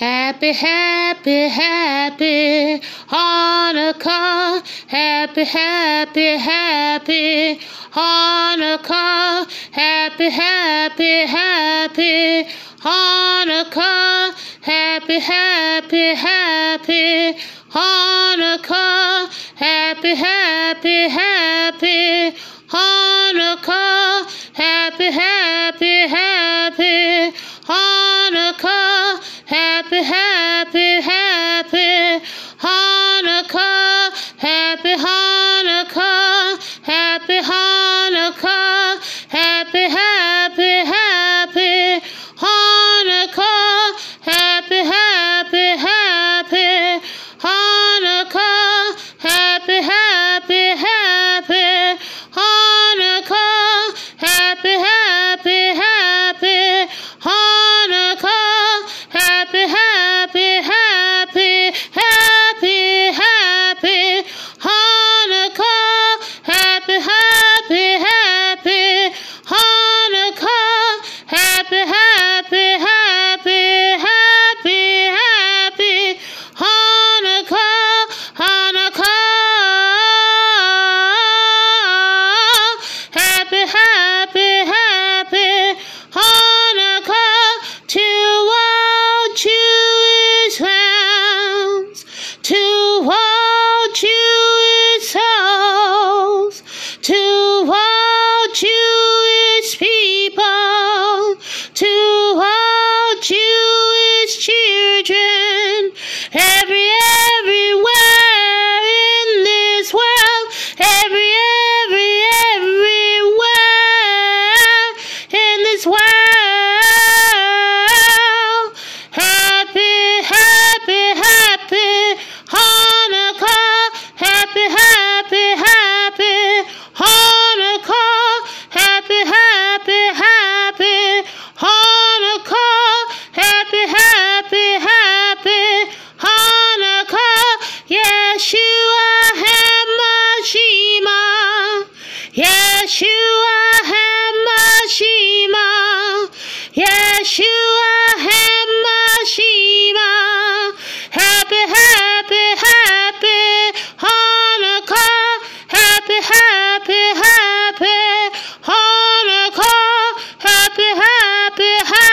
Happy, happy, happy Hanukkah. Happy, happy, happy Hanukkah. Happy, happy, happy Hanukkah. Happy, happy, happy Hanukkah. Happy, happy, happy Hanukkah. Happy, happy. up her house. Every Yeshua HaMashiach, Yeshua HaMashiach. Happy, happy, happy Hanukkah. Happy, happy, happy Hanukkah. Happy, happy, happy.